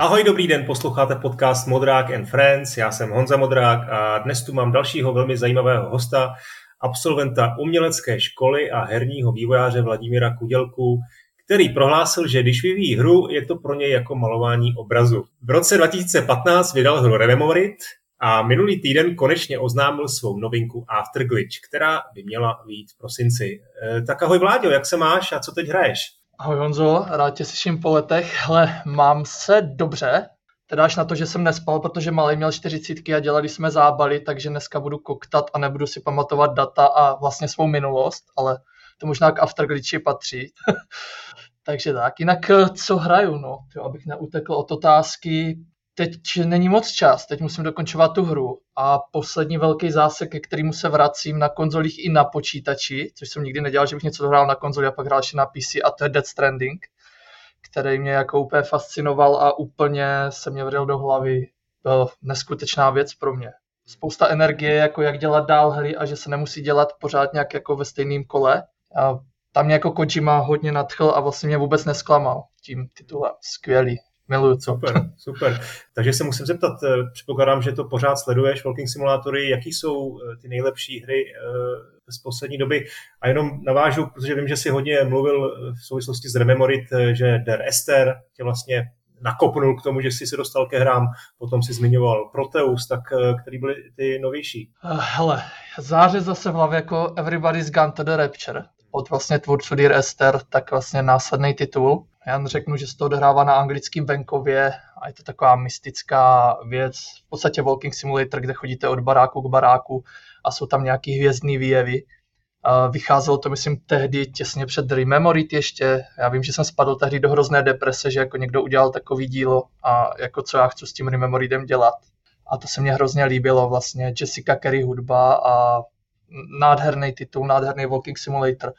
Ahoj, dobrý den, posloucháte podcast Modrák and Friends, já jsem Honza Modrák a dnes tu mám dalšího velmi zajímavého hosta, absolventa umělecké školy a herního vývojáře Vladimíra Kudělku, který prohlásil, že když vyvíjí hru, je to pro něj jako malování obrazu. V roce 2015 vydal hru Rememorit a minulý týden konečně oznámil svou novinku Afterglitch, která by měla být v prosinci. E, tak ahoj Vláďo, jak se máš a co teď hraješ? Ahoj Honzo, rád tě slyším po letech. Hele, mám se dobře, teda až na to, že jsem nespal, protože malý měl čtyřicítky a dělali jsme zábaly, takže dneska budu koktat a nebudu si pamatovat data a vlastně svou minulost, ale to možná k Afterglitchi patří. takže tak. Jinak co hraju, no, jo, abych neutekl od otázky, teď není moc čas, teď musím dokončovat tu hru a poslední velký zásek, ke kterému se vracím na konzolích i na počítači, což jsem nikdy nedělal, že bych něco dohrál na konzoli a pak hrál ještě na PC a to je Dead Stranding, který mě jako úplně fascinoval a úplně se mě vril do hlavy. Byl neskutečná věc pro mě. Spousta energie, jako jak dělat dál hry a že se nemusí dělat pořád nějak jako ve stejném kole. A tam mě jako Kojima hodně nadchl a vlastně mě vůbec nesklamal tím titulem. Skvělý. Miluju to. Super, super. Takže se musím zeptat, eh, předpokládám, že to pořád sleduješ, Walking Simulátory, jaký jsou eh, ty nejlepší hry eh, z poslední doby. A jenom navážu, protože vím, že jsi hodně mluvil v souvislosti s Rememorit, že Der Esther tě vlastně nakopnul k tomu, že jsi se dostal ke hrám, potom si zmiňoval Proteus, tak který byly ty novější? Hele, záře zase v hlavě jako Everybody's Gone to the Rapture od vlastně tvůrců Dear Esther, tak vlastně následný titul. Já řeknu, že se to odehrává na anglickém venkově a je to taková mystická věc, v podstatě Walking Simulator, kde chodíte od baráku k baráku a jsou tam nějaký hvězdný výjevy. Vycházelo to, myslím, tehdy těsně před Rememorit ještě. Já vím, že jsem spadl tehdy do hrozné deprese, že jako někdo udělal takový dílo a jako co já chci s tím Rememoritem dělat. A to se mně hrozně líbilo vlastně. Jessica Carey hudba a nádherný titul, nádherný Walking Simulator.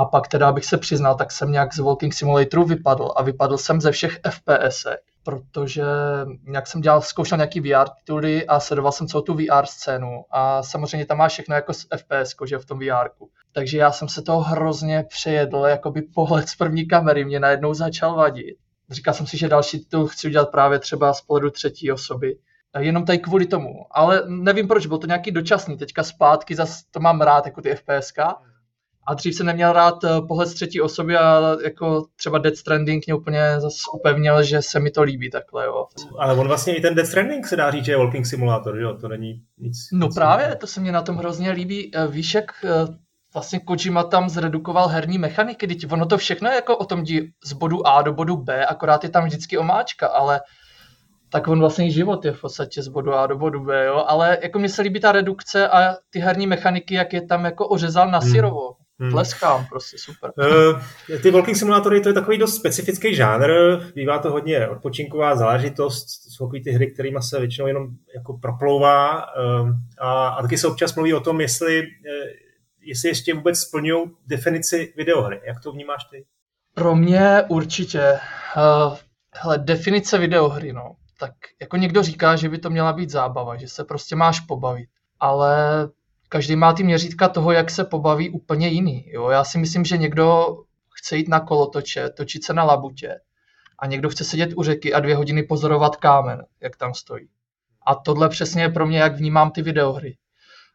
A pak teda, abych se přiznal, tak jsem nějak z Walking Simulatoru vypadl a vypadl jsem ze všech FPS, protože nějak jsem dělal, zkoušel nějaký VR tituly a sledoval jsem celou tu VR scénu a samozřejmě tam má všechno jako s FPS, že v tom VR. Takže já jsem se toho hrozně přejedl, jakoby pohled z první kamery mě najednou začal vadit. Říkal jsem si, že další titul chci udělat právě třeba z pohledu třetí osoby jenom tady kvůli tomu. Ale nevím proč, byl to nějaký dočasný. Teďka zpátky zase to mám rád, jako ty FPSK. A dřív jsem neměl rád eh, pohled z třetí osoby a jako třeba Dead Stranding mě úplně zase upevnil, že se mi to líbí takhle, jo. Ale on vlastně i ten Dead Stranding se dá říct, že je walking simulator, jo, to není nic. No nic právě, to se mě na tom hrozně líbí. Eh, víš, jak eh, vlastně Kojima tam zredukoval herní mechaniky, teď ono to všechno je jako o tom dí z bodu A do bodu B, akorát je tam vždycky omáčka, ale tak on vlastně život je v podstatě z bodu A do bodu B, jo? ale jako mi se líbí ta redukce a ty herní mechaniky, jak je tam jako ořezal na hmm. syrovo. Hmm. Tleskám, prostě super. Uh, ty walking simulátory, to je takový dost specifický žánr, bývá to hodně odpočinková záležitost, to jsou takový ty hry, kterými se většinou jenom jako proplouvá uh, a, a taky se občas mluví o tom, jestli, uh, jestli ještě vůbec splňují definici videohry. Jak to vnímáš ty? Pro mě určitě. Uh, hele, definice videohry, no tak jako někdo říká, že by to měla být zábava, že se prostě máš pobavit. Ale každý má ty měřítka toho, jak se pobaví úplně jiný. Jo? Já si myslím, že někdo chce jít na kolotoče, točit se na labutě a někdo chce sedět u řeky a dvě hodiny pozorovat kámen, jak tam stojí. A tohle přesně je pro mě, jak vnímám ty videohry.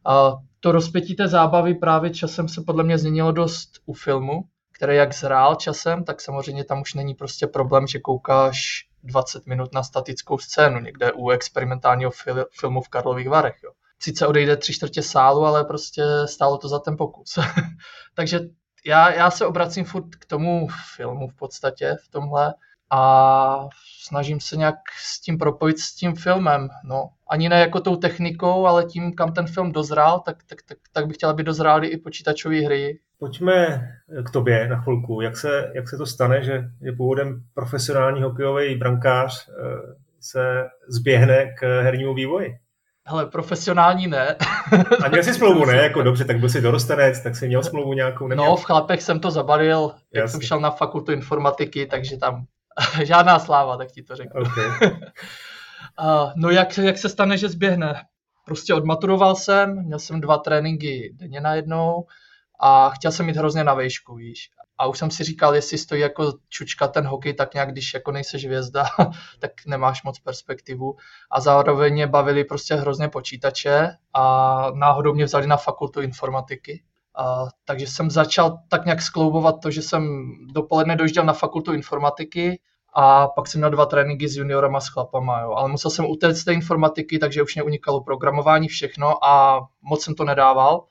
A to rozpětí té zábavy právě časem se podle mě změnilo dost u filmu, který jak zrál časem, tak samozřejmě tam už není prostě problém, že koukáš 20 minut na statickou scénu někde u experimentálního fil- filmu v Karlových Varech. Jo. Sice odejde tři čtvrtě sálu, ale prostě stálo to za ten pokus. Takže já, já se obracím furt k tomu filmu v podstatě v tomhle a snažím se nějak s tím propojit s tím filmem. No, ani ne jako tou technikou, ale tím, kam ten film dozrál, tak, tak, tak, tak bych chtěl, aby dozrály i počítačové hry. Pojďme k tobě na chvilku. Jak se, jak se to stane, že, že původem profesionální hokejový brankář eh, se zběhne k hernímu vývoji? Hele, profesionální ne. A měl jsi smlouvu, ne? Jako dobře, tak byl jsi dorostenec, tak jsi měl smlouvu nějakou? Neměl? No, v chlapech jsem to zabalil, jak Jasně. jsem šel na fakultu informatiky, takže tam žádná sláva, tak ti to řeknu. Okay. uh, no jak, jak se stane, že zběhne? Prostě odmaturoval jsem, měl jsem dva tréninky denně najednou a chtěl jsem mít hrozně na vejšku, víš. a už jsem si říkal, jestli stojí jako čučka ten hokej, tak nějak, když jako nejseš hvězda, tak nemáš moc perspektivu. A zároveň mě bavili prostě hrozně počítače a náhodou mě vzali na fakultu informatiky. A, takže jsem začal tak nějak skloubovat to, že jsem dopoledne dojížděl na fakultu informatiky a pak jsem měl dva tréninky s juniorama, s chlapama, jo. ale musel jsem utéct z té informatiky, takže už mě unikalo programování, všechno a moc jsem to nedával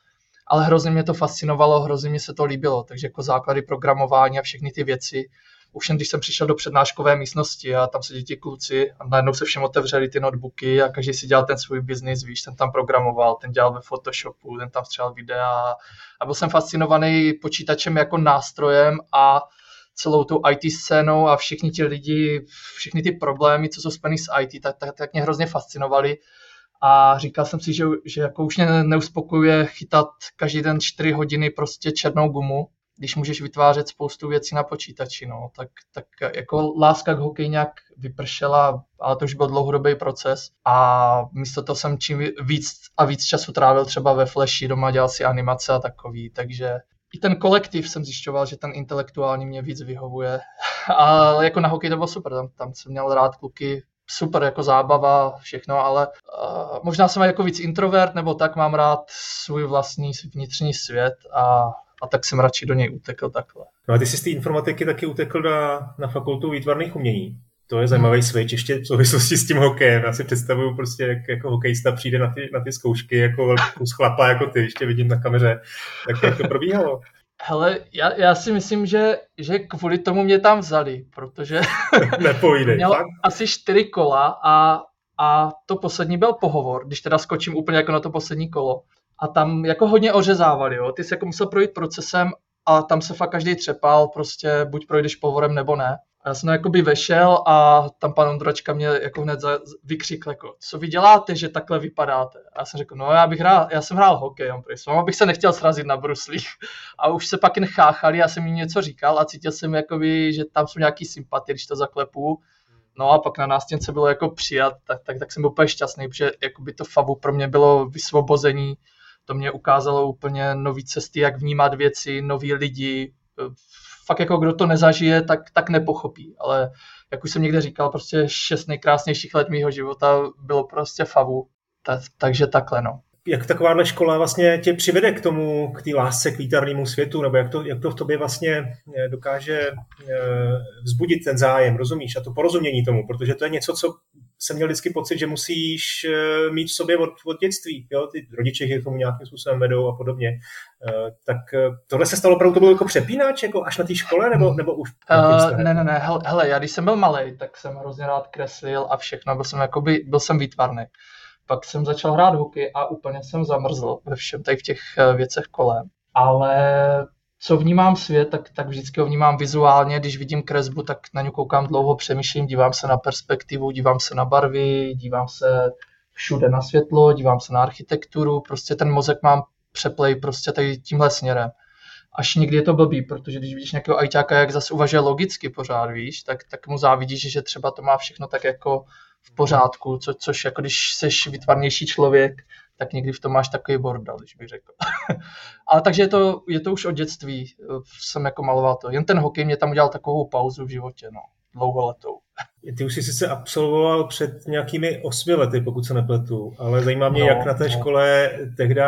ale hrozně mě to fascinovalo, hrozně mě se to líbilo, takže jako základy programování a všechny ty věci. Už jen když jsem přišel do přednáškové místnosti a tam se děti kluci a najednou se všem otevřeli ty notebooky a každý si dělal ten svůj biznis, víš, ten tam programoval, ten dělal ve Photoshopu, ten tam střelal videa a byl jsem fascinovaný počítačem jako nástrojem a celou tou IT scénou a všichni ti lidi, všechny ty problémy, co jsou spojené s IT, tak, tak, tak mě hrozně fascinovali a říkal jsem si, že, že jako už mě neuspokojuje chytat každý den 4 hodiny prostě černou gumu, když můžeš vytvářet spoustu věcí na počítači, no, tak, tak jako láska k hokeji nějak vypršela, ale to už byl dlouhodobý proces a místo toho jsem čím víc a víc času trávil třeba ve Flashi, doma dělal si animace a takový, takže i ten kolektiv jsem zjišťoval, že ten intelektuální mě víc vyhovuje. A jako na hokej to bylo super, tam, tam jsem měl rád kluky super jako zábava, všechno, ale uh, možná jsem jako víc introvert, nebo tak mám rád svůj vlastní vnitřní svět a, a tak jsem radši do něj utekl takhle. No a ty jsi z té informatiky taky utekl na, na fakultu výtvarných umění. To je zajímavý hmm. switch, ještě v souvislosti s tím hokejem. Já si představuju prostě, jak jako hokejista přijde na ty, na ty zkoušky jako velký chlapa jako ty, ještě vidím na kameře. Tak jak to probíhalo? Hele, já, já si myslím, že, že kvůli tomu mě tam vzali, protože Nepovídej, měl fakt? asi čtyři kola a, a to poslední byl pohovor, když teda skočím úplně jako na to poslední kolo. A tam jako hodně ořezávali, jo. Ty jsi jako musel projít procesem a tam se fakt každý třepal, prostě buď projdeš pohovorem nebo ne. A já jsem jakoby vešel a tam pan Ondročka mě jako hned vykřikl, jako, co vy děláte, že takhle vypadáte? A já jsem řekl, no já bych hrál, já jsem hrál hokej, on s váma bych se nechtěl srazit na bruslích. A už se pak jen cháchali, já jsem jim něco říkal a cítil jsem, jakoby, že tam jsou nějaký sympatie, když to zaklepu. No a pak na nástěnce bylo jako přijat, tak, tak, tak jsem byl úplně šťastný, protože jakoby to favu pro mě bylo vysvobození, to mě ukázalo úplně nové cesty, jak vnímat věci, noví lidi, fakt jako kdo to nezažije, tak, tak nepochopí. Ale jak už jsem někde říkal, prostě šest nejkrásnějších let mého života bylo prostě favu. Ta, takže takhle, no. Jak takováhle škola vlastně tě přivede k tomu, k té lásce k výtarnému světu, nebo jak to, jak to v tobě vlastně eh, dokáže eh, vzbudit ten zájem, rozumíš, a to porozumění tomu, protože to je něco, co jsem měl vždycky pocit, že musíš eh, mít v sobě od, od dětství. Jo? Ty rodiče je tomu nějakým způsobem vedou a podobně. Tak tohle se stalo opravdu, to bylo jako přepínač, jako až na té škole, nebo, nebo už? Uh, ne, ne, ne, hele, já když jsem byl malý, tak jsem hrozně rád kreslil a všechno, byl jsem, jakoby, byl jsem výtvarný. Pak jsem začal hrát hokej a úplně jsem zamrzl ve všem, tady v těch věcech kolem. Ale co vnímám svět, tak, tak vždycky ho vnímám vizuálně. Když vidím kresbu, tak na ně koukám dlouho, přemýšlím, dívám se na perspektivu, dívám se na barvy, dívám se všude na světlo, dívám se na architekturu, prostě ten mozek mám přeplej prostě tady tímhle směrem. Až někdy je to blbý, protože když vidíš nějakého ajťáka, jak zase uvažuje logicky pořád, víš, tak, tak mu závidíš, že třeba to má všechno tak jako v pořádku, co, což jako když jsi vytvarnější člověk, tak někdy v tom máš takový bordel, když bych řekl. Ale takže je to, je to už od dětství, jsem jako maloval to. Jen ten hokej mě tam udělal takovou pauzu v životě, no, dlouholetou. Ty už jsi sice absolvoval před nějakými osmi lety, pokud se nepletu, ale zajímá mě, no, jak na té no. škole tehdy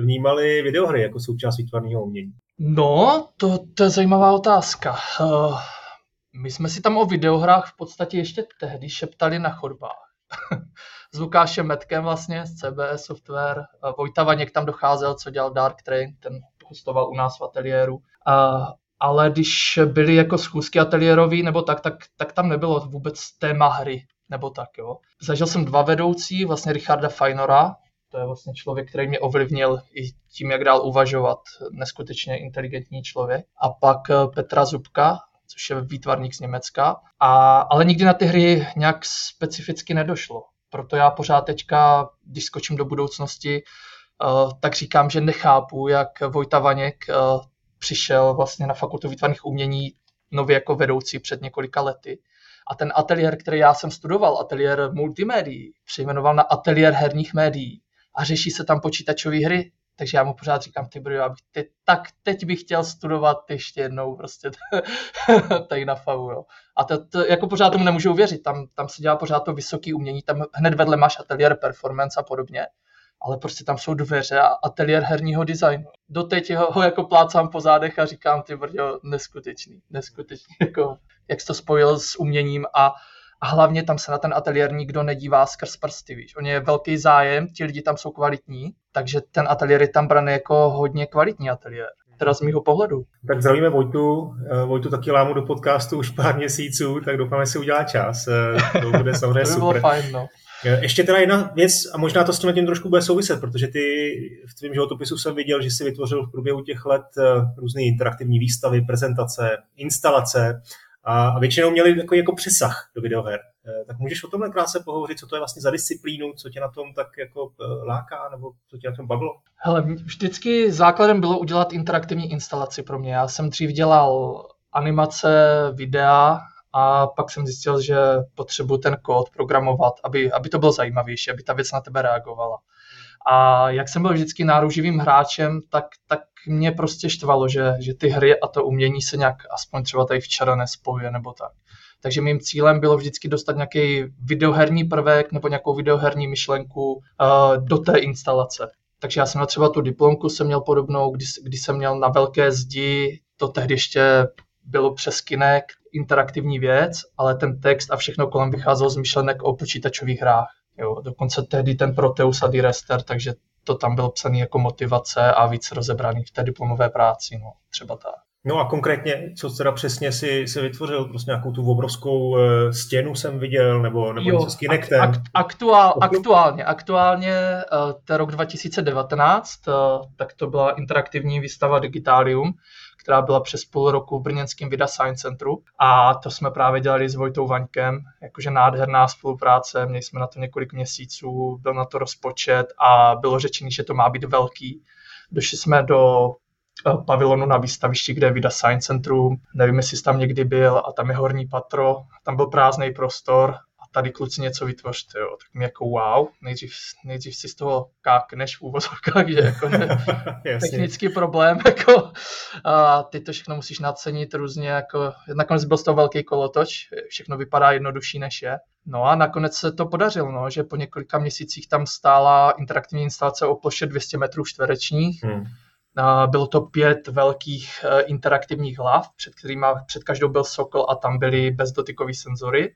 vnímali videohry jako součást výtvarného umění. No, to, to je zajímavá otázka. Uh, my jsme si tam o videohrách v podstatě ještě tehdy šeptali na chodbách. s Lukášem Metkem vlastně z CBS Software. Vojta Vaněk tam docházel, co dělal Dark Train, ten hostoval u nás v ateliéru. A, ale když byly jako schůzky ateliérový nebo tak, tak, tak tam nebylo vůbec téma hry nebo tak, jo. Zažil jsem dva vedoucí, vlastně Richarda Fajnora, to je vlastně člověk, který mě ovlivnil i tím, jak dál uvažovat, neskutečně inteligentní člověk. A pak eh, Petra Zubka, což je výtvarník z Německa. A, ale nikdy na ty hry nějak specificky nedošlo. Proto já pořád teďka, když skočím do budoucnosti, uh, tak říkám, že nechápu, jak Vojta Vaněk uh, přišel vlastně na fakultu výtvarných umění nově jako vedoucí před několika lety. A ten ateliér, který já jsem studoval, ateliér multimédií, přejmenoval na ateliér herních médií a řeší se tam počítačové hry takže já mu pořád říkám, ty bro, abych teď, tak teď bych chtěl studovat ještě jednou prostě tady na FAU, jo. A to, to, jako pořád tomu nemůžu uvěřit, tam, tam se dělá pořád to vysoké umění, tam hned vedle máš ateliér performance a podobně, ale prostě tam jsou dveře a ateliér herního designu. Doteď ho, ho jako plácám po zádech a říkám, ty brďo, neskutečný, neskutečný, jako, jak jsi to spojil s uměním a a hlavně tam se na ten ateliér nikdo nedívá skrz prsty, víš. On je velký zájem, ti lidi tam jsou kvalitní, takže ten ateliér je tam braný jako hodně kvalitní ateliér. Teda z mýho pohledu. Tak zdravíme Vojtu. Eh, Vojtu taky lámu do podcastu už pár měsíců, tak doufám, že si udělá čas. Eh, to bude samozřejmě to by super. Fajn, no. Eh, ještě teda jedna věc, a možná to s tím tím trošku bude souviset, protože ty v tvém životopisu jsem viděl, že jsi vytvořil v průběhu těch let různé interaktivní výstavy, prezentace, instalace a, většinou měli takový jako přesah do videoher. Eh, tak můžeš o tomhle krátce pohovořit, co to je vlastně za disciplínu, co tě na tom tak jako eh, láká, nebo co tě na tom bavilo? Hele, vždycky základem bylo udělat interaktivní instalaci pro mě. Já jsem dřív dělal animace, videa a pak jsem zjistil, že potřebuji ten kód programovat, aby, aby to bylo zajímavější, aby ta věc na tebe reagovala. A jak jsem byl vždycky náruživým hráčem, tak, tak mě prostě štvalo, že, že ty hry a to umění se nějak aspoň třeba tady včera nespojuje nebo tak. Takže mým cílem bylo vždycky dostat nějaký videoherní prvek nebo nějakou videoherní myšlenku uh, do té instalace. Takže já jsem na třeba tu diplomku jsem měl podobnou, kdy, kdy jsem měl na velké zdi, to tehdy ještě bylo přes kinek, interaktivní věc, ale ten text a všechno kolem vycházelo z myšlenek o počítačových hrách. Jo, dokonce tehdy ten Proteus a Direster, takže to tam bylo psané jako motivace a víc rozebraný v té diplomové práci, no, třeba tak. No a konkrétně, co teda přesně si, si vytvořil? Prostě nějakou tu obrovskou uh, stěnu jsem viděl, nebo, nebo jo, něco s Kinectem? Ak, aktuál, aktuálně, aktuálně uh, to rok 2019, uh, tak to byla interaktivní výstava Digitalium, která byla přes půl roku v Brněnském Vida Science Centru a to jsme právě dělali s Vojtou Vaňkem, jakože nádherná spolupráce, měli jsme na to několik měsíců, byl na to rozpočet a bylo řečeno, že to má být velký. Došli jsme do eh, pavilonu na výstavišti, kde je Vida Science Centrum. Nevím, jestli jsi tam někdy byl a tam je horní patro. Tam byl prázdný prostor tady kluci něco vytvořte, jo. Tak mi jako wow, nejdřív, nejdřív si z toho kákneš v úvozovkách, že jako ne, technický problém, jako a ty to všechno musíš nacenit různě, jako nakonec byl z toho velký kolotoč, všechno vypadá jednodušší než je. No a nakonec se to podařilo, no, že po několika měsících tam stála interaktivní instalace o ploše 200 metrů čtverečních, hmm. Bylo to pět velkých e, interaktivních hlav, před kterými před každou byl sokol a tam byly bezdotykové senzory.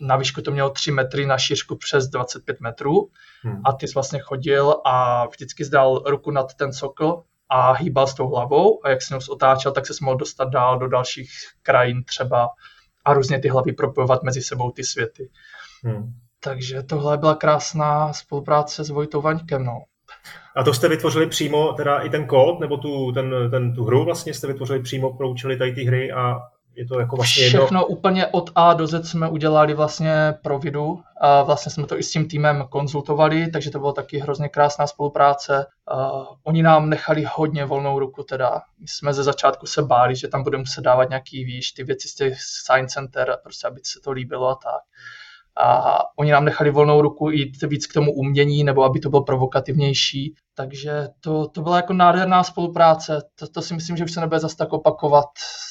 Na výšku to mělo 3 metry, na šířku přes 25 metrů hmm. a ty jsi vlastně chodil a vždycky zdal ruku nad ten sokl a hýbal s tou hlavou a jak se nos otáčel, tak se mohl dostat dál do dalších krajin třeba a různě ty hlavy propojovat mezi sebou ty světy. Hmm. Takže tohle byla krásná spolupráce s Vojtou Vaňkem. No. A to jste vytvořili přímo, teda i ten kód, nebo tu, ten, ten, tu hru vlastně jste vytvořili přímo pro účely tady ty hry a je to jako vlastně jedno... Všechno úplně od A do Z jsme udělali vlastně pro vidu a vlastně jsme to i s tím týmem konzultovali, takže to byla taky hrozně krásná spolupráce. A oni nám nechali hodně volnou ruku teda. My jsme ze začátku se báli, že tam budeme muset dávat nějaký, víš, ty věci z těch science center, prostě aby se to líbilo a tak a oni nám nechali volnou ruku jít víc k tomu umění, nebo aby to bylo provokativnější. Takže to, to byla jako nádherná spolupráce. To, to si myslím, že už se nebude zase tak opakovat,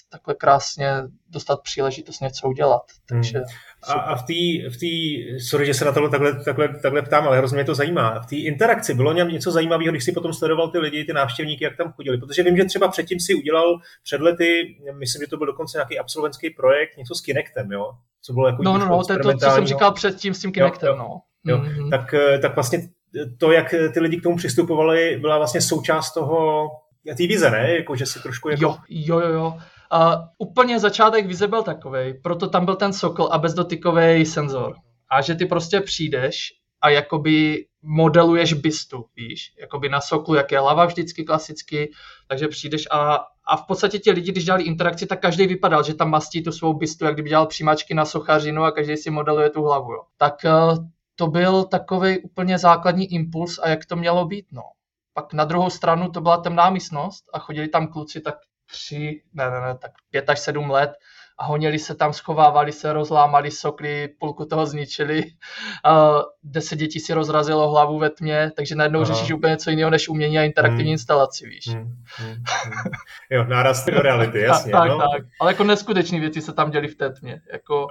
takhle krásně dostat příležitost něco udělat. Takže hmm. a, a v té, v tý, sorry, že se na tohle takhle, takhle, takhle ptám, ale hrozně mě to zajímá. V té interakci bylo něco zajímavého, když si potom sledoval ty lidi, ty návštěvníky, jak tam chodili? Protože vím, že třeba předtím si udělal před lety, myslím, že to byl dokonce nějaký absolventský projekt, něco s Kinectem, jo? Co bylo jako no, no, no, to je to, co jsem říkal předtím s tím Kinectem, jo, jo. no. Jo, mm-hmm. tak, eh, tak vlastně to, jak ty lidi k tomu přistupovali, byla vlastně součást toho, té vize, ne? Jako, že si trošku jako... Jo, jo, jo, jo. A úplně začátek vize byl takový, proto tam byl ten sokol a bezdotykový senzor. A že ty prostě přijdeš a jakoby modeluješ bystu, víš, jakoby na soklu, jak je hlava vždycky klasicky, takže přijdeš a, a v podstatě ti lidi, když dělali interakci, tak každý vypadal, že tam mastí tu svou bystu, jak kdyby dělal přímačky na sochařinu a každý si modeluje tu hlavu, jo. Tak eh, to byl takový úplně základní impuls a jak to mělo být, no. Pak na druhou stranu to byla temná místnost a chodili tam kluci tak tři, ne, ne, ne, tak pět až sedm let honili se tam, schovávali se, rozlámali sokly, půlku toho zničili. A deset dětí si rozrazilo hlavu ve tmě, takže najednou Aha. řešíš úplně něco jiného než umění a interaktivní hmm. instalaci, víš. Hmm. Hmm. Hmm. Jo, náraz do reality, jasně. tak, no. tak, ale jako neskutečné věci se tam děly v té tmě. Jako...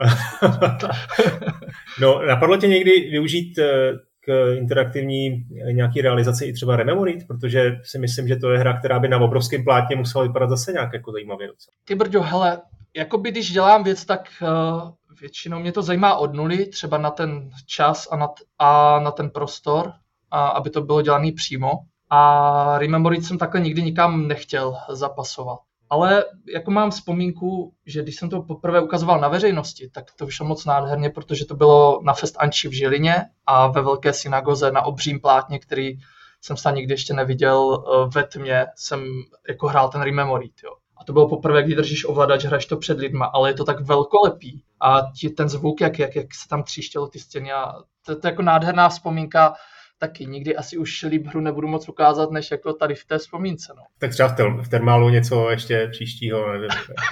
no, napadlo tě někdy využít eh, k interaktivní nějaký realizaci i třeba Rememory, protože si myslím, že to je hra, která by na obrovském plátně musela vypadat zase nějak jako zajímavě. Ty brďo, hele, jakoby když dělám věc, tak uh, většinou mě to zajímá od nuly, třeba na ten čas a na, t- a na ten prostor, a aby to bylo dělané přímo. A Rememory jsem takhle nikdy nikam nechtěl zapasovat. Ale jako mám vzpomínku, že když jsem to poprvé ukazoval na veřejnosti, tak to vyšlo moc nádherně, protože to bylo na Fest Anči v Žilině a ve velké synagoze na obřím plátně, který jsem se nikdy ještě neviděl eh, ve tmě, jsem jako hrál ten Rememory. Jo. A to bylo poprvé, kdy držíš ovladač, hraješ to před lidma, ale je to tak velkolepý. A ti, ten zvuk, jak, jak, jak se tam tříštělo ty stěny, a to, to je jako nádherná vzpomínka taky nikdy asi už líp hru nebudu moc ukázat, než jako tady v té vzpomínce. No. Tak třeba v, tel- v termálu něco ještě příštího, nevím.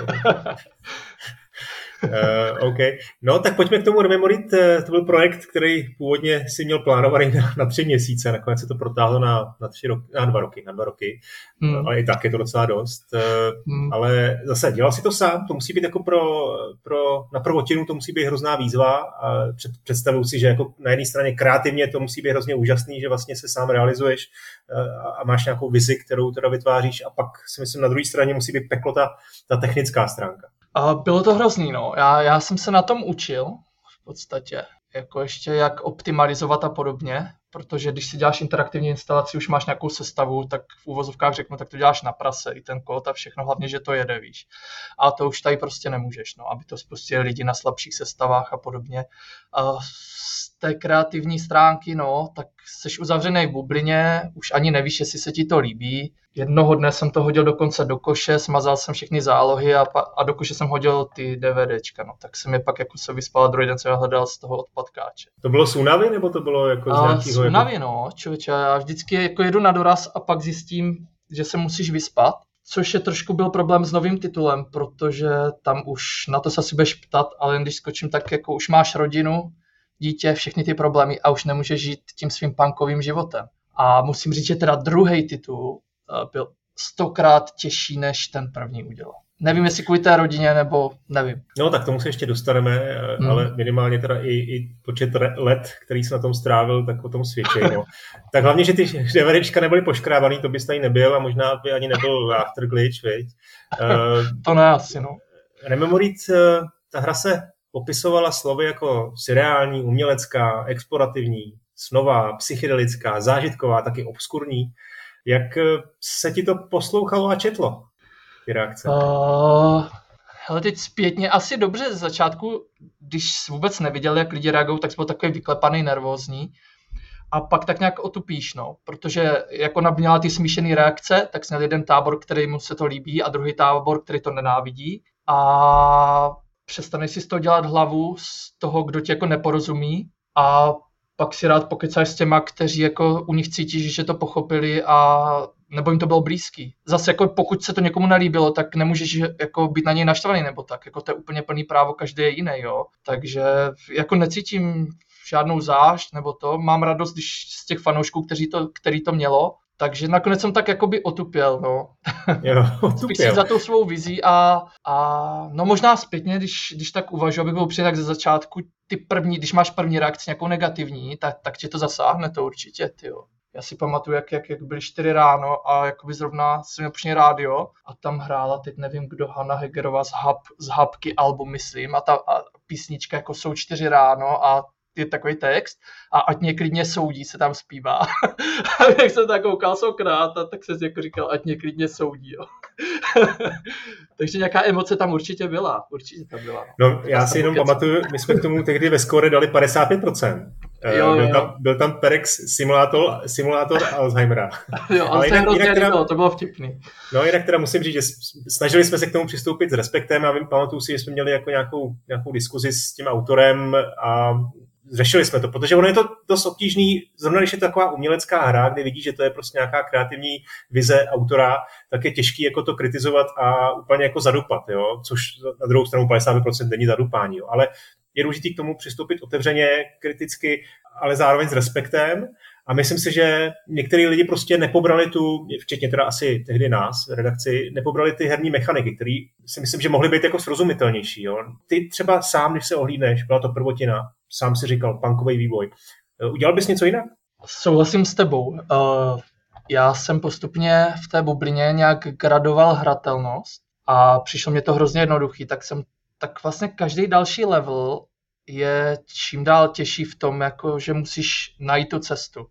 Uh, OK. No, tak pojďme k tomu Rememorit. Eh, to byl projekt, který původně si měl plánovaný na, na tři měsíce, nakonec se to protáhlo na, na, tři roky, na dva roky, na dva roky. Hmm. Ale i tak je to docela dost. Hmm. Ale zase, dělal si to sám, to musí být jako pro, pro na prvotinu, to musí být hrozná výzva. A před, představuju si, že jako na jedné straně kreativně to musí být hrozně úžasný, že vlastně se sám realizuješ uh, a máš nějakou vizi, kterou teda vytváříš a pak si myslím na druhé straně musí být peklo ta, ta technická stránka. A bylo to hrozný, no. Já, já jsem se na tom učil v podstatě, jako ještě jak optimalizovat a podobně, protože když si děláš interaktivní instalaci, už máš nějakou sestavu, tak v úvozovkách řeknu, tak to děláš na prase, i ten kód a všechno, hlavně, že to jede, víš. A to už tady prostě nemůžeš, no, aby to spustili lidi na slabších sestavách a podobně. A té kreativní stránky, no, tak jsi uzavřený v bublině, už ani nevíš, jestli se ti to líbí. Jednoho dne jsem to hodil dokonce do koše, smazal jsem všechny zálohy a, a do koše jsem hodil ty DVDčka, no, tak jsem je pak jako se vyspal a druhý den jsem je hledal z toho odpadkáče. To bylo z únavy, nebo to bylo jako z nějakého... Z únavy, jako... no, člověče, já vždycky jako jedu na doraz a pak zjistím, že se musíš vyspat, což je trošku byl problém s novým titulem, protože tam už na to se asi budeš ptat, ale když skočím, tak jako už máš rodinu, dítě, všechny ty problémy a už nemůže žít tím svým punkovým životem. A musím říct, že teda druhý titul eh, byl stokrát těžší, než ten první udělal. Nevím, jestli kvůli té rodině, nebo nevím. No, tak tomu se ještě dostaneme, eh, hmm. ale minimálně teda i, i počet let, který se na tom strávil, tak o tom svědčí. No. tak hlavně, že ty DVDčka nebyly poškrávaný, to bys tady nebyl a možná by ani nebyl after glitch, viď? Uh, to ne asi, no. Rememorit, ta hra se popisovala slovy jako surreální, umělecká, explorativní, snová, psychedelická, zážitková, taky obskurní. Jak eh, se ti to poslouchalo a četlo, ty reakce? Uh, hele, teď zpětně asi dobře z začátku, když vůbec neviděl, jak lidi reagují, tak byl takový vyklepaný, nervózní. A pak tak nějak otupíš, no, protože jako měla ty smíšené reakce, tak měl jeden tábor, který mu se to líbí a druhý tábor, který to nenávidí. A přestaneš si z toho dělat hlavu z toho, kdo ti jako neporozumí a pak si rád pokecáš s těma, kteří jako u nich cítíš, že to pochopili a nebo jim to bylo blízký. Zase jako pokud se to někomu nelíbilo, tak nemůžeš jako být na něj naštvaný nebo tak. Jako to je úplně plný právo, každý je jiný, jo. Takže jako necítím žádnou zášť nebo to. Mám radost, když z těch fanoušků, kteří to, který to mělo, takže nakonec jsem tak jakoby otupěl, no. Jo, otupěl. za tou svou vizí a, a no možná zpětně, když, když tak uvažuji, abych byl přijde tak ze začátku, ty první, když máš první reakci nějakou negativní, tak, tak tě to zasáhne to určitě, ty jo. Já si pamatuju, jak, jak, jak byly čtyři ráno a jakoby zrovna jsem měl rádio a tam hrála, teď nevím kdo, Hanna Hegerová z, Hub, z Hubky album, myslím, a ta a písnička jako jsou čtyři ráno a je takový text a ať mě klidně soudí, se tam zpívá. a jak jsem tak koukal z okna, tak se jako říkal, ať mě klidně soudí. Jo. Takže nějaká emoce tam určitě byla. Určitě tam byla. No, no já si jenom pamatuju, my jsme k tomu tehdy ve skore dali 55%. Eh, jo, byl, jo. Tam, byl tam Perex simulátor, simulátor Alzheimera. jo, ale jinak, jinak teda, bylo, to bylo vtipný. No jinak teda musím říct, že snažili jsme se k tomu přistoupit s respektem a pamatuju si, že jsme měli jako nějakou, nějakou diskuzi s tím autorem a řešili jsme to, protože ono je to dost obtížný, zrovna když je to taková umělecká hra, kde vidíš, že to je prostě nějaká kreativní vize autora, tak je těžký jako to kritizovat a úplně jako zadupat, jo? což na druhou stranu 50% není zadupání, jo? ale je důležité k tomu přistoupit otevřeně, kriticky, ale zároveň s respektem a myslím si, že některý lidi prostě nepobrali tu, včetně teda asi tehdy nás, redakci, nepobrali ty herní mechaniky, které si myslím, že mohly být jako srozumitelnější. Jo. Ty třeba sám, když se ohlídneš, byla to prvotina, sám si říkal, punkový vývoj. Udělal bys něco jinak? Souhlasím s tebou. Uh, já jsem postupně v té bublině nějak gradoval hratelnost a přišlo mě to hrozně jednoduchý, tak jsem tak vlastně každý další level je čím dál těžší v tom, jako, že musíš najít tu cestu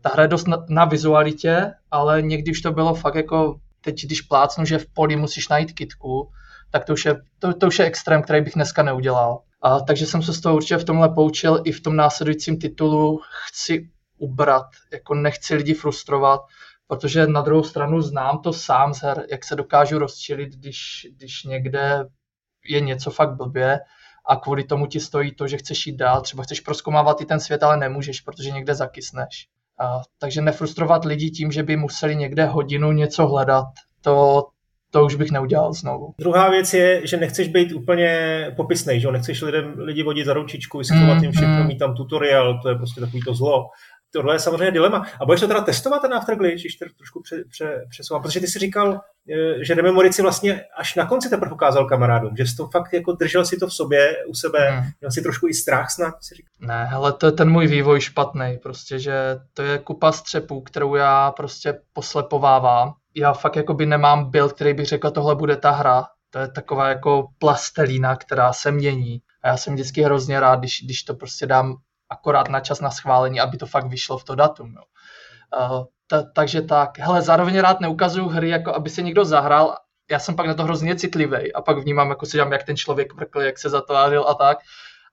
ta hra je dost na, na vizualitě, ale někdy už to bylo fakt jako, teď když plácnu, že v poli musíš najít kitku, tak to už je, to, to už je extrém, který bych dneska neudělal. A, takže jsem se z toho určitě v tomhle poučil i v tom následujícím titulu chci ubrat, jako nechci lidi frustrovat, protože na druhou stranu znám to sám z her, jak se dokážu rozčilit, když, když někde je něco fakt blbě a kvůli tomu ti stojí to, že chceš jít dál, třeba chceš proskomávat i ten svět, ale nemůžeš, protože někde zakysneš. A, takže nefrustrovat lidi tím, že by museli někde hodinu něco hledat, to, to už bych neudělal znovu. Druhá věc je, že nechceš být úplně popisný, že nechceš lidem, lidi vodit za ručičku, vysvětlovat mm, jim všechno, mm. mít tam tutoriál, to je prostě takový to zlo tohle je samozřejmě dilema. A budeš to teda testovat ten Afterglitch, když trošku pře, pře, přesouvám, protože ty si říkal, eh, že Rememorici si vlastně až na konci teprve ukázal kamarádům, že jsi to fakt jako držel si to v sobě, u sebe, hmm. měl si trošku i strach snad, si říkal. Ne, hele, to je ten můj vývoj špatný, prostě, že to je kupa střepů, kterou já prostě poslepovávám. Já fakt jako by nemám build, který bych řekl, tohle bude ta hra. To je taková jako plastelína, která se mění. A já jsem vždycky hrozně rád, když, když to prostě dám akorát na čas na schválení, aby to fakt vyšlo v to datum. Jo. Uh, ta, takže tak. Hele, zároveň rád neukazuju hry, jako aby se někdo zahrál. Já jsem pak na to hrozně citlivý a pak vnímám, jako si dám, jak ten člověk vrkl, jak se zatvářil a tak.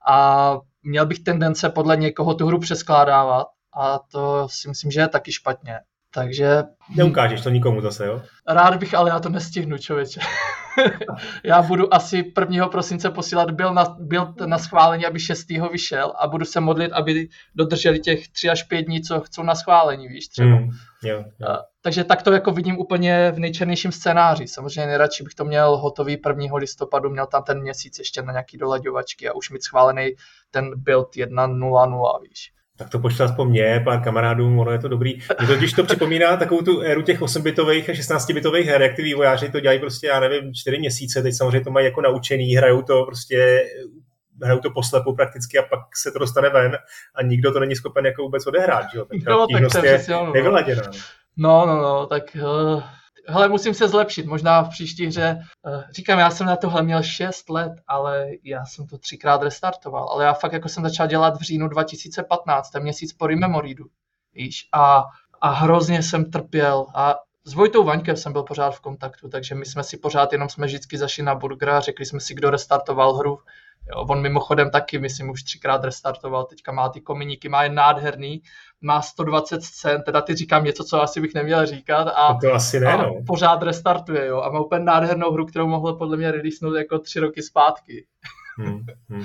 A měl bych tendence podle někoho tu hru přeskládávat a to si myslím, že je taky špatně. Takže... Neukážeš to nikomu zase, jo? Rád bych, ale já to nestihnu, člověče. já budu asi 1. prosince posílat byl na, byl na schválení, aby 6. vyšel a budu se modlit, aby dodrželi těch 3 až 5 dní, co chcou na schválení, víš, třeba. Mm, jo, jo. A, takže tak to jako vidím úplně v nejčernějším scénáři. Samozřejmě nejradši bych to měl hotový 1. listopadu, měl tam ten měsíc ještě na nějaký dolaďovačky a už mít schválený ten build 1.0.0, víš tak to pošle aspoň mě, pár kamarádů, ono je to dobrý. Mě totiž to připomíná takovou tu éru těch 8-bitových a 16-bitových her, jak ty vývojáři to dělají prostě, já nevím, 4 měsíce, teď samozřejmě to mají jako naučený, hrajou to prostě hrajou to poslepu prakticky a pak se to dostane ven a nikdo to není schopen jako vůbec odehrát, že jo? no, tak je nevyladěná. No, no, no, tak uh, hele, musím se zlepšit, možná v příští hře. Eh, říkám, já jsem na tohle měl 6 let, ale já jsem to třikrát restartoval, ale já fakt jako jsem začal dělat v říjnu 2015, ten měsíc po Rememoridu, víš, a, a hrozně jsem trpěl a s Vojtou Vaňkem jsem byl pořád v kontaktu, takže my jsme si pořád jenom jsme vždycky zašli na burger a řekli jsme si, kdo restartoval hru. Jo, on mimochodem taky, myslím, už třikrát restartoval, teďka má ty kominíky, má je nádherný, má 120 scén, teda ty říkám něco, co asi bych neměl říkat a, to asi ne, a no. pořád restartuje, jo, a má úplně nádhernou hru, kterou mohl podle mě releasenout jako tři roky zpátky. Hmm, hmm.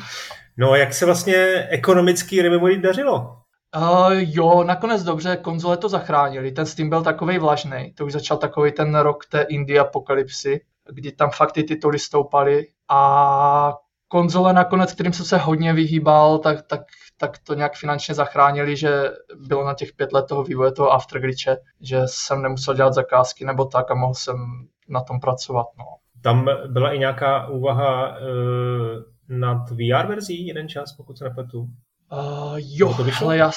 No a jak se vlastně ekonomicky Rememory dařilo? Uh, jo, nakonec dobře, konzole to zachránili, ten Steam byl takový vlažný, to už začal takový ten rok té indie apokalypsy, kdy tam fakt ty tituly stoupaly a konzole nakonec, kterým jsem se hodně vyhýbal, tak, tak, tak to nějak finančně zachránili, že bylo na těch pět let toho vývoje toho Afterglitche, že jsem nemusel dělat zakázky nebo tak a mohl jsem na tom pracovat. No. Tam byla i nějaká úvaha uh, nad VR verzí jeden čas, pokud se nepletu? Uh, jo, to ale já,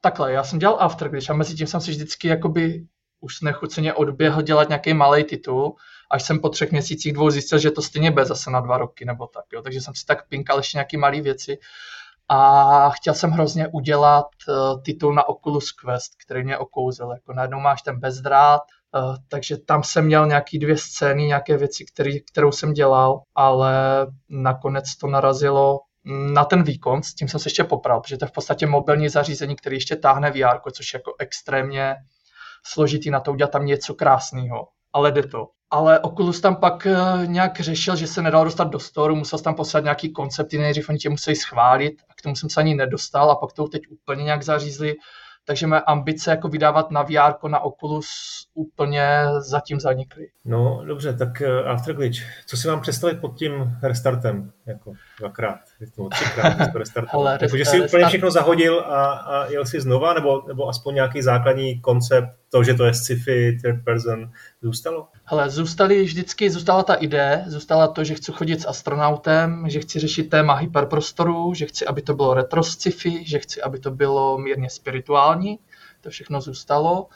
takhle, já jsem dělal Afterglitch a mezi tím jsem si vždycky jakoby už nechuceně odběhl dělat nějaký malý titul, až jsem po třech měsících dvou zjistil, že to stejně bude zase na dva roky nebo tak. Jo. Takže jsem si tak pinkal ještě nějaký malé věci. A chtěl jsem hrozně udělat uh, titul na Oculus Quest, který mě okouzel. Jako najednou máš ten bezdrát, uh, takže tam jsem měl nějaký dvě scény, nějaké věci, který, kterou jsem dělal, ale nakonec to narazilo na ten výkon, s tím jsem se ještě popral, protože to je v podstatě mobilní zařízení, který ještě táhne VR, což je jako extrémně složitý na to udělat tam něco krásného, ale jde to. ale Oculus tam pak eh, nějak řešil, že se nedal dostat do storu, musel tam poslat nějaký koncepty, nejdřív oni tě museli schválit a k tomu jsem se ani nedostal a pak to teď úplně nějak zařízli takže mé ambice jako vydávat na VR na Oculus úplně zatím zanikly. No dobře, tak uh, Afterglitch, co si mám představit pod tím restartem? Jako dvakrát, nebo třikrát restartem. Hele, jako, že si úplně všechno zahodil a, a jel si znova, nebo, nebo aspoň nějaký základní koncept, to, že to je sci-fi, third person, zůstalo? Hele, zůstaly vždycky, zůstala ta idea, zůstala to, že chci chodit s astronautem, že chci řešit téma hyperprostoru, že chci, aby to bylo retro sci-fi, že chci, aby to bylo mírně spirituální, to všechno zůstalo,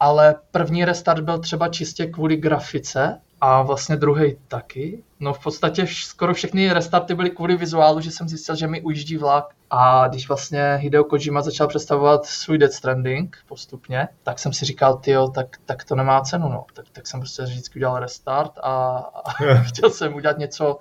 ale první restart byl třeba čistě kvůli grafice, a vlastně druhý taky. No v podstatě skoro všechny restarty byly kvůli vizuálu, že jsem zjistil, že mi ujíždí vlak. A když vlastně Hideo Kojima začal představovat svůj Death Stranding postupně, tak jsem si říkal, tyjo, tak, tak to nemá cenu, no. Tak, tak jsem prostě vždycky udělal restart a, a chtěl jsem udělat něco,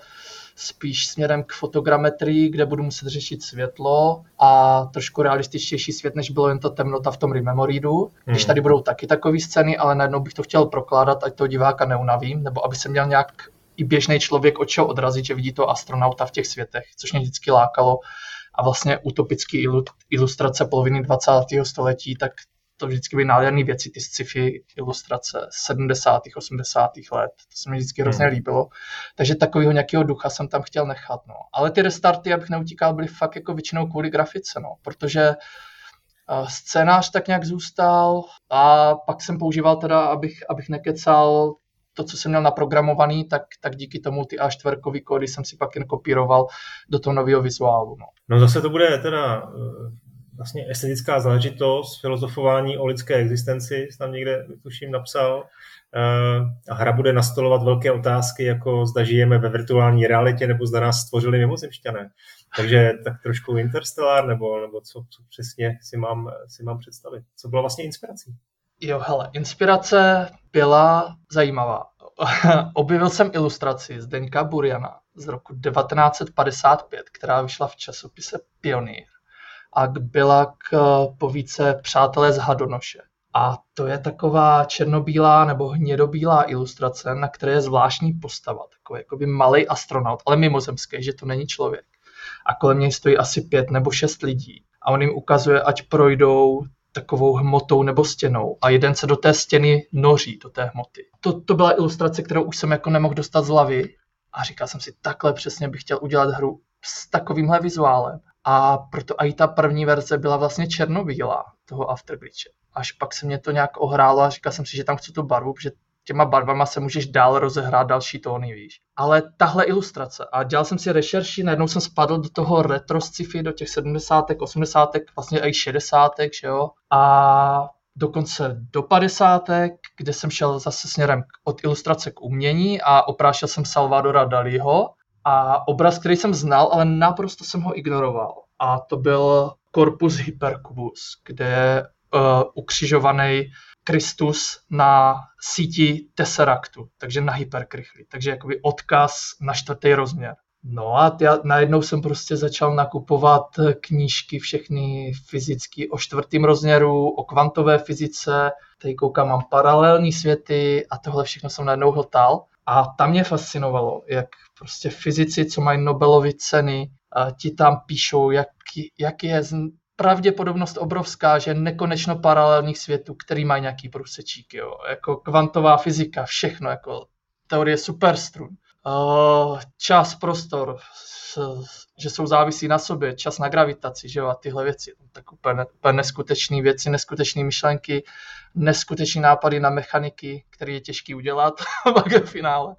spíš směrem k fotogrametrii, kde budu muset řešit světlo a trošku realističtější svět, než bylo jen ta temnota v tom Rememoridu. Když hmm. tady budou taky takové scény, ale najednou bych to chtěl prokládat, ať toho diváka neunavím, nebo aby se měl nějak i běžný člověk od čeho odrazit, že vidí to astronauta v těch světech, což mě vždycky lákalo. A vlastně utopické ilustrace poloviny 20. století, tak to vždycky byly nádherné věci, ty sci-fi ilustrace 70. 80. let. To se mi vždycky hrozně hmm. líbilo. Takže takového nějakého ducha jsem tam chtěl nechat. No. Ale ty restarty, abych neutíkal, byly fakt jako většinou kvůli grafice, no. protože uh, scénář tak nějak zůstal a pak jsem používal teda, abych, abych nekecal to, co jsem měl naprogramovaný, tak, tak díky tomu ty A4 kódy jsem si pak jen kopíroval do toho nového vizuálu. No. no zase to bude teda eh, vlastně estetická záležitost, filozofování o lidské existenci, tam někde, tuším, napsal. Eh, a hra bude nastolovat velké otázky, jako zda žijeme ve virtuální realitě, nebo zda nás stvořili mimozemšťané. Takže tak trošku Interstellar, nebo, nebo co, co přesně si mám, si mám představit. Co bylo vlastně inspirací? Jo, hele, inspirace byla zajímavá. Objevil jsem ilustraci Zdeňka Buriana z roku 1955, která vyšla v časopise Pionýr a byla k eh, povíce Přátelé z Hadonoše. A to je taková černobílá nebo hnědobílá ilustrace, na které je zvláštní postava, takový jakoby malý astronaut, ale mimozemský, že to není člověk. A kolem něj stojí asi pět nebo šest lidí. A on jim ukazuje, ať projdou takovou hmotou nebo stěnou a jeden se do té stěny noří, do té hmoty. To, to byla ilustrace, kterou už jsem jako nemohl dostat z hlavy a říkal jsem si, takhle přesně bych chtěl udělat hru s takovýmhle vizuálem. A proto i ta první verze byla vlastně černobílá toho Afterglitche. Až pak se mě to nějak ohrálo a říkal jsem si, že tam chci tu barvu, že těma barvama se můžeš dál rozehrát další tóny, víš. Ale tahle ilustrace, a dělal jsem si rešerši, najednou jsem spadl do toho retro sci-fi, do těch 70 80 vlastně i 60 že jo, a dokonce do 50 kde jsem šel zase směrem od ilustrace k umění a oprášil jsem Salvadora Dalího a obraz, který jsem znal, ale naprosto jsem ho ignoroval. A to byl Corpus Hypercubus, kde je uh, ukřižovaný Kristus na síti Tesseractu, takže na hyperkrychlí. Takže jakoby odkaz na čtvrtý rozměr. No a já najednou jsem prostě začal nakupovat knížky všechny fyzické o čtvrtém rozměru, o kvantové fyzice, tady koukám, mám paralelní světy a tohle všechno jsem najednou hltal. A tam mě fascinovalo, jak prostě fyzici, co mají Nobelovy ceny, ti tam píšou, jak, jak je pravděpodobnost obrovská, že nekonečno paralelních světů, který mají nějaký průsečík, jo, jako kvantová fyzika, všechno, jako teorie superstrun, čas, prostor, že jsou závisí na sobě, čas na gravitaci, že jo, a tyhle věci, tak úplně, úplně neskutečné věci, neskutečné myšlenky, neskutečné nápady na mechaniky, které je těžký udělat v finále.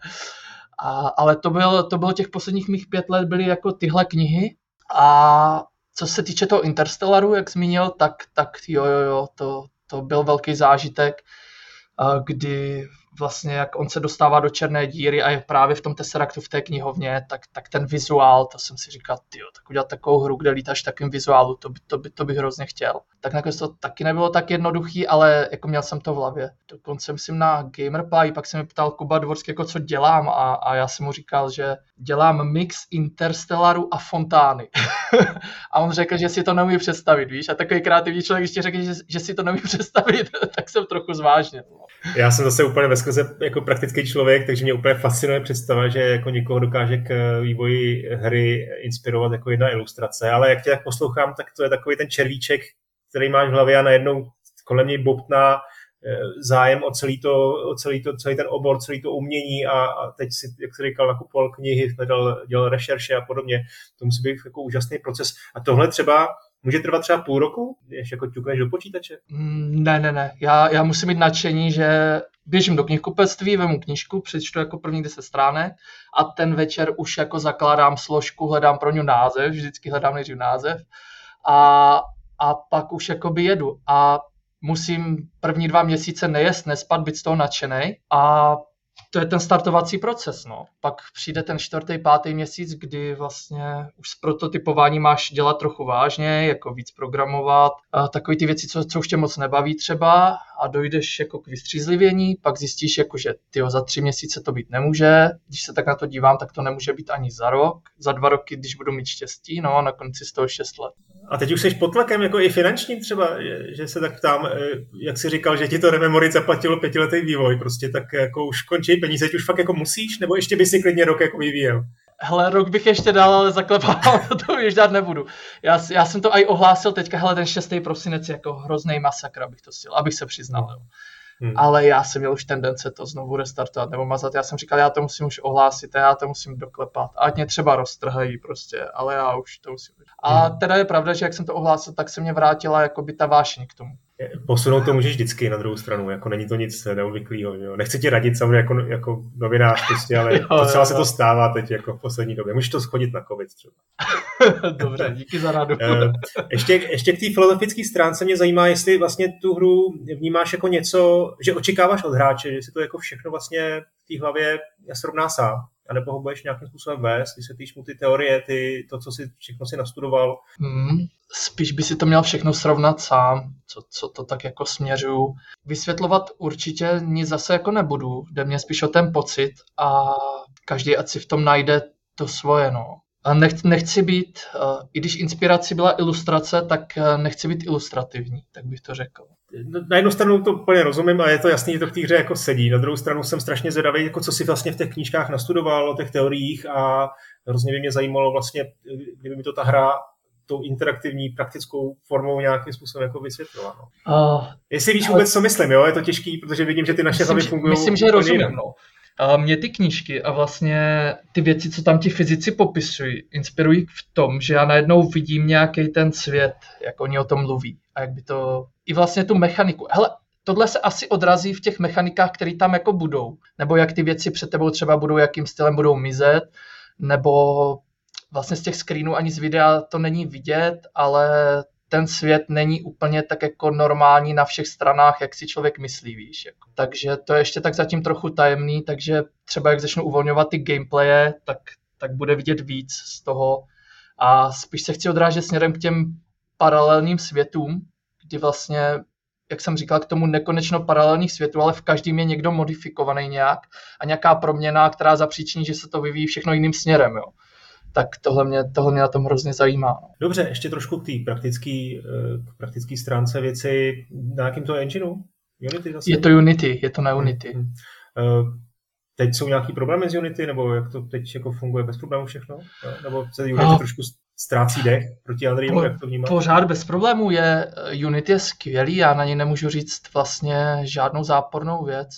A, ale to bylo, to bylo těch posledních mých pět let, byly jako tyhle knihy a co se týče toho Interstellaru, jak zmínil, tak, tak jo, jo, jo, to, to byl velký zážitek, kdy vlastně jak on se dostává do černé díry a je právě v tom Tesseractu v té knihovně, tak, tak ten vizuál, to jsem si říkal, ty tak udělat takovou hru, kde lítáš takovým vizuálu, to, by, to, by, to bych hrozně chtěl. Tak nakonec to taky nebylo tak jednoduchý, ale jako měl jsem to v hlavě. Dokonce myslím na Gamerpie, pak se mi ptal Kuba Dvorský, jako co dělám a, a já jsem mu říkal, že dělám mix Interstellaru a Fontány. a on řekl, že si to neumí představit, víš, a takový kreativní člověk, když ti řekne, že, že si to neumí představit, tak jsem trochu zvážnil. No. Já jsem zase úplně ve skrze jako praktický člověk, takže mě úplně fascinuje představa, že jako někoho dokáže k vývoji hry inspirovat jako jedna ilustrace, ale jak tě tak poslouchám, tak to je takový ten červíček, který máš v hlavě a najednou kolem něj bobtná eh, zájem o celý, to, o celý, to, celý ten obor, celý to umění a, a teď si, jak jsi říkal, nakupoval knihy, hledal, dělal rešerše a podobně. To musí být jako úžasný proces. A tohle třeba může trvat třeba půl roku, když jako ťukneš do počítače? Mm, ne, ne, ne. Já, já musím mít nadšení, že běžím do knihkupectví, vemu knížku, přečtu jako první 10 stránek a ten večer už jako zakládám složku, hledám pro ně název, vždycky hledám nejdřív název a, a pak už jakoby jedu. A musím první dva měsíce nejest, nespat, být z toho nadšený a to je ten startovací proces. No. Pak přijde ten čtvrtý, pátý měsíc, kdy vlastně už s prototypování máš dělat trochu vážně, jako víc programovat, a takové ty věci, co, co už tě moc nebaví třeba a dojdeš jako k vystřízlivění, pak zjistíš, jako, že tyjo, za tři měsíce to být nemůže, když se tak na to dívám, tak to nemůže být ani za rok, za dva roky, když budu mít štěstí, no a na konci z toho šest let. A teď už jsi pod tlakem, jako i finančním třeba, že se tak ptám, eh, jak jsi říkal, že ti to Rememory zaplatilo pětiletý vývoj, prostě tak jako už končí peníze, teď už fakt jako musíš, nebo ještě by si klidně rok jako vyvíjel? Hele, rok bych ještě dal, ale zaklepával, to už dát nebudu. Já, já jsem to i ohlásil teďka, hele, ten 6. prosinec jako hrozný masakr, abych to stěl, abych se přiznal. Jo. Hmm. Ale já jsem měl už tendence to znovu restartovat nebo mazat. Já jsem říkal, já to musím už ohlásit, já to musím doklepat. Ať mě třeba roztrhají prostě, ale já už to musím. A hmm. teda je pravda, že jak jsem to ohlásil, tak se mě vrátila jako by ta vášeň k tomu. Posunout to můžeš vždycky na druhou stranu, jako není to nic neobvyklého. Jo. Nechci ti radit samozřejmě jako, jako novinář, prostě, ale jo, docela jo, se to stává teď jako v poslední době. Můžeš to schodit na covid třeba. Dobře, díky za radu. Eh, ještě, ještě k té filozofické stránce mě zajímá, jestli vlastně tu hru vnímáš jako něco, že očekáváš od hráče, že si to jako všechno vlastně v té hlavě srovná sám anebo ho budeš nějakým způsobem vést, vysvětlíš mu ty teorie, ty, to, co si všechno si nastudoval. Hmm, spíš by si to měl všechno srovnat sám, co, co to tak jako směřuju. Vysvětlovat určitě nic zase jako nebudu, jde mě spíš o ten pocit a každý ať si v tom najde to svoje, no. A nechci, nechci být, i když inspirací byla ilustrace, tak nechci být ilustrativní, tak bych to řekl na jednu stranu to úplně rozumím a je to jasný, že to v té hře jako sedí. Na druhou stranu jsem strašně zvědavý, jako co si vlastně v těch knížkách nastudoval, o těch teoriích a hrozně by mě zajímalo vlastně, kdyby mi to ta hra tou interaktivní, praktickou formou nějakým způsobem jako vysvětlila. No. Uh, Jestli víš vůbec, co myslím, jo? Je to těžký, protože vidím, že ty naše hlavy fungují. Myslím, že rozumím. No. A mě ty knížky a vlastně ty věci, co tam ti fyzici popisují, inspirují v tom, že já najednou vidím nějaký ten svět, jak oni o tom mluví a jak by to i vlastně tu mechaniku. Hele, tohle se asi odrazí v těch mechanikách, které tam jako budou. Nebo jak ty věci před tebou třeba budou, jakým stylem budou mizet, nebo vlastně z těch screenů ani z videa to není vidět, ale ten svět není úplně tak jako normální na všech stranách, jak si člověk myslí, víš. Jako. Takže to je ještě tak zatím trochu tajemný, takže třeba jak začnu uvolňovat ty gameplaye, tak, tak bude vidět víc z toho a spíš se chci odrážet směrem k těm paralelním světům, kdy vlastně, jak jsem říkal, k tomu nekonečno paralelních světů, ale v každém je někdo modifikovaný nějak a nějaká proměna, která zapříčiní, že se to vyvíjí všechno jiným směrem. Jo. Tak tohle mě, tohle mě na tom hrozně zajímá. No. Dobře, ještě trošku k té praktické stránce věci. Na jakým to je engineu? Unity zase? Je to Unity, je to na Unity. Hmm. Teď jsou nějaký problémy s Unity, nebo jak to teď jako funguje bez problémů všechno? Nebo se Unity no. trošku ztrácí dech proti Unrealu, jak to vnímáš? Pořád bez problémů je, Unity je skvělý, já na něj nemůžu říct vlastně žádnou zápornou věc.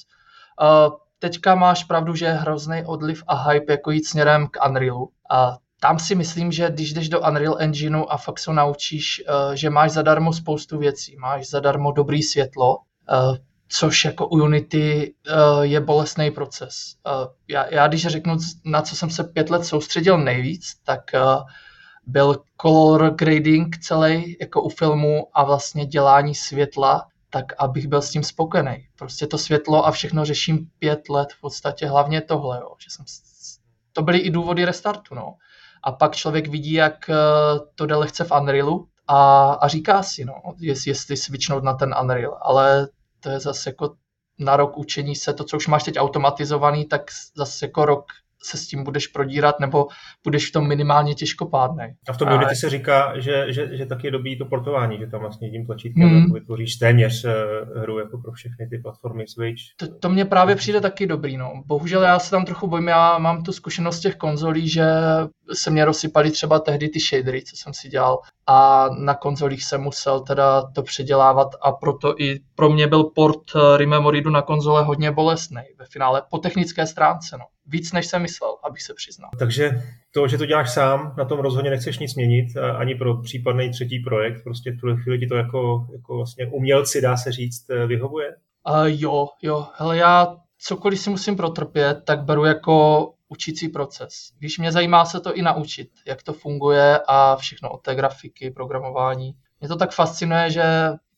Uh, teďka máš pravdu, že je hrozný odliv a hype jako jít směrem k Unrealu. A tam si myslím, že když jdeš do Unreal Engineu a fakt se naučíš, uh, že máš zadarmo spoustu věcí, máš zadarmo dobrý světlo, uh, což jako u Unity uh, je bolestný proces. Já, já když řeknu, na co jsem se pět let soustředil nejvíc, tak byl color grading celý jako u filmu a vlastně dělání světla, tak abych byl s tím spokojený. Prostě to světlo a všechno řeším pět let v podstatě, hlavně tohle, jo, že jsem, to byly i důvody restartu, no. A pak člověk vidí, jak to jde lehce v Unrealu a, a říká si, no, jest, jestli switchnout na ten Unreal, ale to je zase jako na rok učení se, to, co už máš teď automatizovaný, tak zase jako rok se s tím budeš prodírat, nebo budeš v tom minimálně těžkopádnej. A v tom Unity se říká, že, že, že taky je dobrý to portování, že tam vlastně tím tlačítkem hmm. jako vytvoříš téměř uh, hru jako pro všechny ty platformy Switch. To, to mně právě přijde taky dobrý, no. Bohužel já se tam trochu bojím, já mám tu zkušenost těch konzolí, že se mě rozsypaly třeba tehdy ty shadery, co jsem si dělal a na konzolích jsem musel teda to předělávat a proto i pro mě byl port eh, Rememoridu na konzole hodně bolestný ve finále po technické stránce, no. Víc než jsem myslel, abych se přiznal. Takže to, že to děláš sám, na tom rozhodně nechceš nic měnit, ani pro případný třetí projekt, prostě v tuhle chvíli ti to jako, jako vlastně umělci, dá se říct, eh, vyhovuje? Uh, jo, jo, hele já cokoliv si musím protrpět, tak beru jako učící proces. Víš, mě zajímá se to i naučit, jak to funguje a všechno od té grafiky, programování. Mě to tak fascinuje, že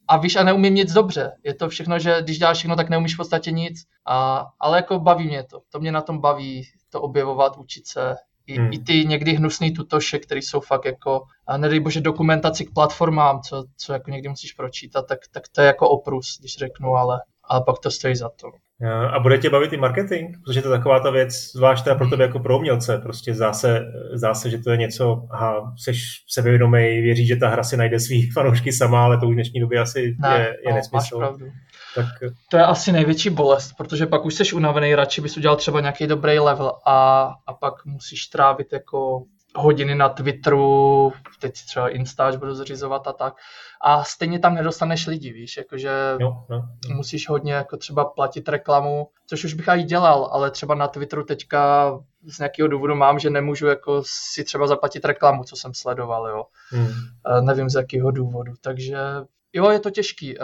a víš, a neumím nic dobře. Je to všechno, že když děláš všechno, tak neumíš v podstatě nic. A, ale jako baví mě to. To mě na tom baví, to objevovat, učit se. I, hmm. i ty někdy hnusný tutoše, které jsou fakt jako, a nedej bože, dokumentaci k platformám, co, co jako někdy musíš pročítat, tak, tak to je jako oprus, když řeknu, ale, ale pak to stojí za to. A bude tě bavit i marketing? Protože to je taková ta věc, zvlášť teda pro tebe jako pro umělce, prostě zase, zase, že to je něco, aha, seš sebevědomý, věří, že ta hra si najde svý fanoušky sama, ale to už v dnešní době asi ne, je, je no, nesmysl. Máš pravdu. Tak... To je asi největší bolest, protože pak už jsi unavený, radši bys udělal třeba nějaký dobrý level a, a pak musíš trávit jako hodiny na Twitteru, teď třeba Instač budu zřizovat a tak. A stejně tam nedostaneš lidi, víš, jakože no, no, no. musíš hodně jako třeba platit reklamu, což už bych i dělal, ale třeba na Twitteru teďka z nějakého důvodu mám, že nemůžu jako si třeba zaplatit reklamu, co jsem sledoval, jo. Hmm. Nevím z jakého důvodu, takže jo, je to těžký.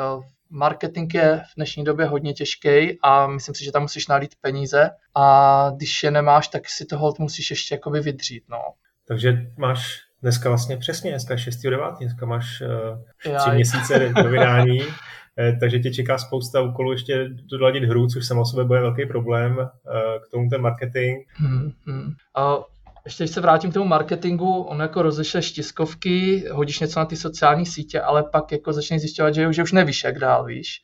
Marketing je v dnešní době hodně těžký a myslím si, že tam musíš nalít peníze a když je nemáš, tak si to hold musíš ještě jakoby vydřít, no. Takže máš dneska vlastně přesně, dneska 6.9., dneska máš uh, tři měsíce do vydání, eh, takže tě čeká spousta úkolů ještě doladit hru, což samo o sobě bude velký problém, uh, k tomu ten marketing. Hmm, hmm. A ještě když se vrátím k tomu marketingu, on jako rozešleš tiskovky, hodíš něco na ty sociální sítě, ale pak jako začneš zjišťovat, že, že už nevíš, jak dál, víš.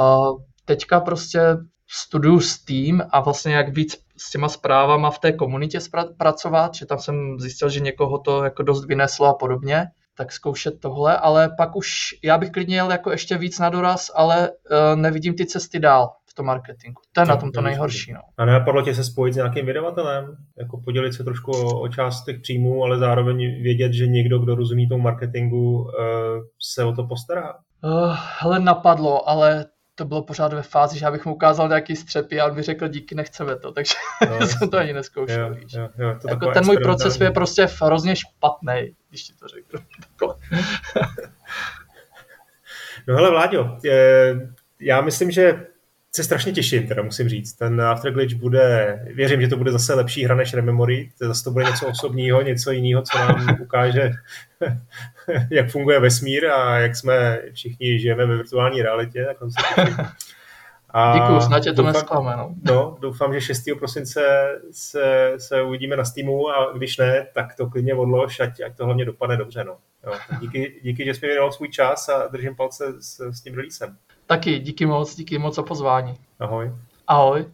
A teďka prostě studuju Steam a vlastně jak víc s těma zprávama v té komunitě pracovat, že tam jsem zjistil, že někoho to jako dost vyneslo a podobně, tak zkoušet tohle, ale pak už já bych klidně jel jako ještě víc na doraz, ale uh, nevidím ty cesty dál v tom marketingu. To je no, na tom to nejhorší. No. A nenapadlo tě se spojit s nějakým vydavatelem? Jako podělit se trošku o, o část těch příjmů, ale zároveň vědět, že někdo, kdo rozumí tomu marketingu, uh, se o to postará? Uh, hele, napadlo, ale to bylo pořád ve fázi, že já bych mu ukázal nějaký střepy a on by řekl díky, nechceme to, takže no, jsem to ani neskoušel, jo, víš. Jo, jo, to jako ten můj proces je prostě hrozně špatný, když ti to řeknu. no hele Vláďo, já myslím, že se strašně těším, teda musím říct. Ten Afterglitch bude, věřím, že to bude zase lepší hra než Rememory, to zase to bude něco osobního, něco jiného, co nám ukáže, jak funguje vesmír a jak jsme všichni žijeme ve virtuální realitě. Tak se těším. A Děkuju, snad tě to nesklame. No. no. doufám, že 6. prosince se, se uvidíme na Steamu a když ne, tak to klidně odlož, ať, ať to hlavně dopadne dobře. No. Jo, díky, díky, že jsi mi věnoval svůj čas a držím palce s, s tím releasem. Taky, díky moc, díky moc za pozvání. Ahoj. Ahoj.